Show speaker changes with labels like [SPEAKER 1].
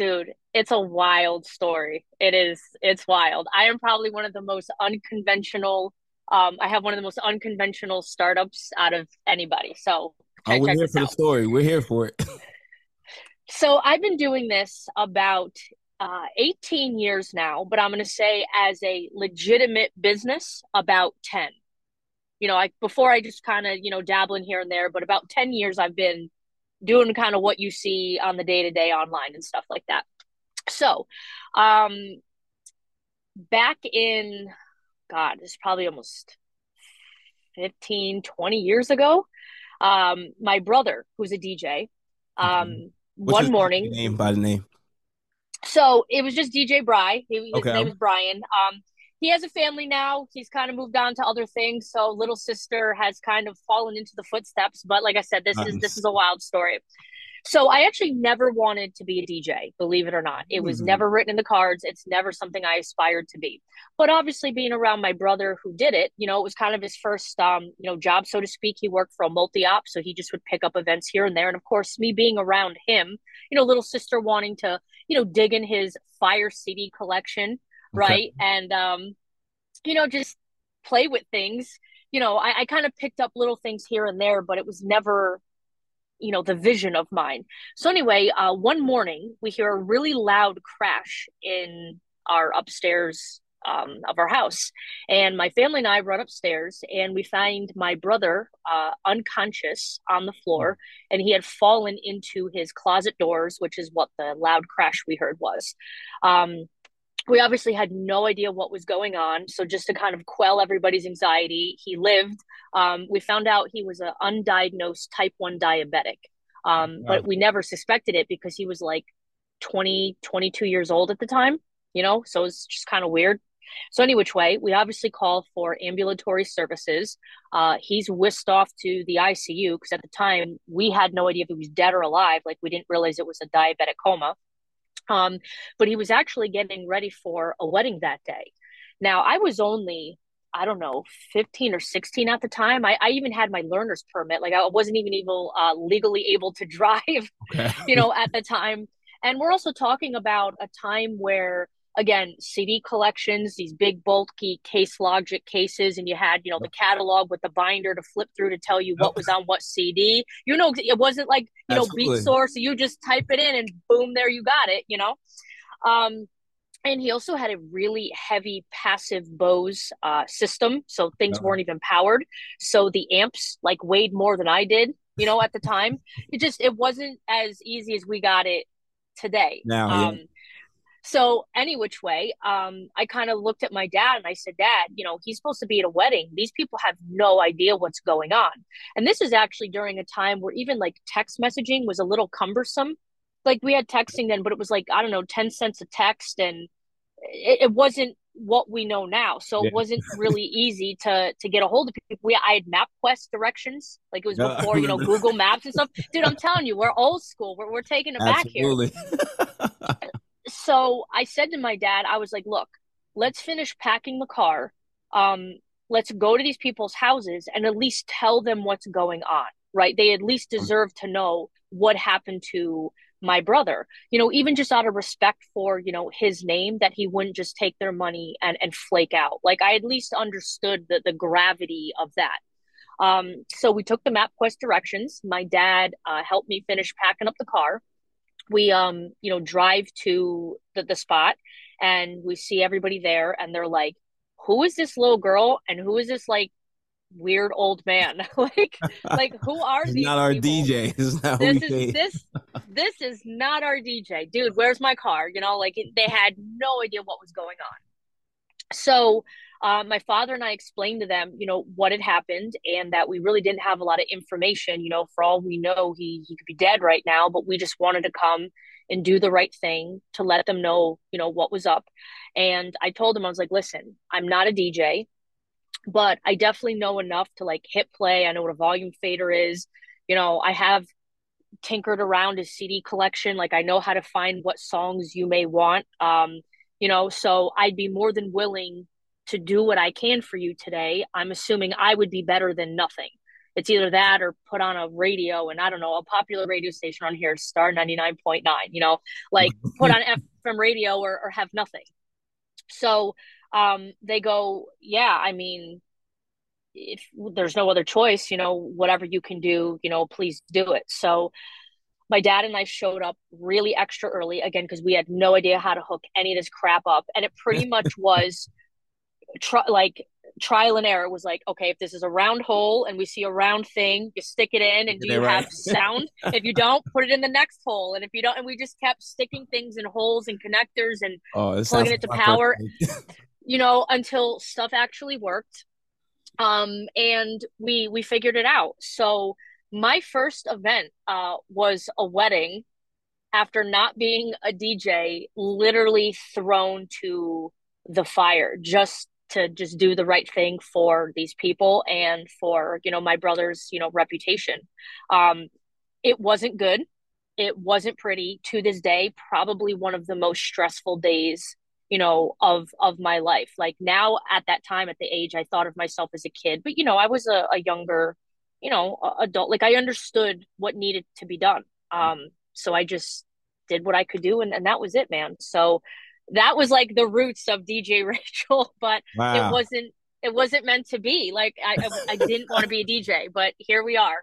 [SPEAKER 1] Dude, it's a wild story. It is. It's wild. I am probably one of the most unconventional. Um, I have one of the most unconventional startups out of anybody. So
[SPEAKER 2] Oh, we're here for the story. We're here for it.
[SPEAKER 1] So I've been doing this about uh, 18 years now, but I'm going to say as a legitimate business, about 10. You know, like before I just kind of, you know, dabbling here and there, but about 10 years I've been doing kind of what you see on the day to day online and stuff like that. So, um, back in, God, this is probably almost 15, 20 years ago, um, my brother, who's a DJ, um,
[SPEAKER 2] What's
[SPEAKER 1] one morning,
[SPEAKER 2] name by the name.
[SPEAKER 1] so it was just DJ Bry. He, his
[SPEAKER 2] Okay.
[SPEAKER 1] name is Brian. Um, he has a family now. He's kind of moved on to other things. So little sister has kind of fallen into the footsteps. But like I said, this is this is a wild story. So I actually never wanted to be a DJ, believe it or not. It was
[SPEAKER 2] Mhm.
[SPEAKER 1] never written in the cards. It's never something I aspired to be. But obviously being around my brother who did it, you know, it was kind of his first um, you know, job, so to speak. He worked for a multi-op, so he just would pick up events here and there. And of course, me being around him, you know, little sister wanting to, you know, dig in his fire CD collection, right? And um, you know, just play with things. You know, I, I kind of picked up little things here and there, but it was never you know the vision of mine. So anyway uh one morning we hear a really loud crash in our upstairs um of our house. And my family and i run upstairs and we find my brother uh unconscious on the floor and he had fallen into his closet doors which is what the loud crash we heard was. Um we obviously had no idea what was going on. So just to kind of quell everybody's anxiety he lived. Um, we found out he was an undiagnosed type 1 diabetic. Um, but we never suspected it because he was like 20 22 years old at the time you know? So it's just kind of weird. So any which way we obviously call for ambulatory services. Uh, he's whisked off to the icu because at the time we had no idea if he was dead or alive. Like we didn't realize it was a diabetic coma um, but he was actually getting ready for a wedding that day now i was only I don't know, 15 or 16 at the time. I, I even had my learner's permit. Like I wasn't even able, uh, legally able to drive,
[SPEAKER 2] Okay.
[SPEAKER 1] you know, at the time. And we're also talking about a time where, again, CD collections, these big, bulky case logic cases, and you had, you know, the catalog with the binder to flip through to tell you what was on what CD. You know, it wasn't like, you know, Beatsource. You just type it in and boom, there you got it, you know? Um, and he also had a really heavy passive Bose uh, system, so things
[SPEAKER 2] Uh-huh.
[SPEAKER 1] weren't even powered. So the amps like weighed more than I did, you know, at the time. It just it wasn't as easy as we got it today.
[SPEAKER 2] Now, yeah.
[SPEAKER 1] So any which way, um, I kind of looked at my dad and I said, Dad, you know, he's supposed to be at a wedding. These people have no idea what's going on. And this is actually during a time where even like text messaging was a little cumbersome. Like we had texting then, but it was like, I don't know, 10 cents a text and it, it wasn't what we know now. So
[SPEAKER 2] Yeah.
[SPEAKER 1] it wasn't really easy to to get a hold of people. We I had MapQuest directions, like it was before, you know. Google Maps and stuff. Dude, I'm telling you, we're old school. We're we're taking it back here
[SPEAKER 2] Absolutely.
[SPEAKER 1] so I said to my dad, I was like, look, let's finish packing the car. Um, let's go to these people's houses and at least tell them what's going on, right? They at least deserve to know what happened to my brother, you know, even just out of respect for, you know, his name, that he wouldn't just take their money and, and flake out. Like I at least understood the, the gravity of that. Um, so we took the MapQuest directions. My dad uh, helped me finish packing up the car we um you know drive to the, the spot and we see everybody there and they're like who is this little girl and who is this like weird old man like like who are these
[SPEAKER 2] not our
[SPEAKER 1] people?
[SPEAKER 2] DJ. This not
[SPEAKER 1] this is this this is not our dj dude where's my car you know like they had no idea what was going on so uh, my father and I explained to them, you know, what had happened and that we really didn't have a lot of information. You know, for all we know, he he could be dead right now, but we just wanted to come and do the right thing to let them know, you know, what was up. And I told him, I was like, listen, I'm not a DJ, but I definitely know enough to like hit play. I know what a volume fader is. You know, I have tinkered around his CD collection. Like I know how to find what songs you may want. Um, you know, so I'd be more than willing to do what I can for you today, I'm assuming I would be better than nothing. It's either that or put on a radio and I don't know, a popular radio station on here, Star 99.9, you know, like put on FM radio or, or have nothing. So um, they go, yeah, I mean, if there's no other choice, you know, whatever you can do, you know, please do it. So my dad and I showed up really extra early again because we had no idea how to hook any of this crap up. And it pretty much was try, like trial and error was like, okay, if this is a round hole and we see a round thing, you stick it in and do you right. have sound? if you don't, put it in the next hole. And if you don't, and we just kept sticking things in holes and connectors and oh, plugging it to power, you know, until stuff actually worked. Um, and we, we figured it out. So my first event, uh, was a wedding after not being a DJ, literally thrown to the fire just to just do the right thing for these people and for you know my brother's you know reputation. Um it wasn't good. It wasn't pretty. To this day probably one of the most stressful days you know of of my life. Like now at that time at the age i thought of myself as a kid but you know i was a, a younger you know adult. Like i understood what needed to be done. Um so i just did what i could do and, and that was it man. So that was like the roots of DJ Rachel, but wow. it wasn't it wasn't meant to be. Like I I, I didn't want to be a DJ, but here we are.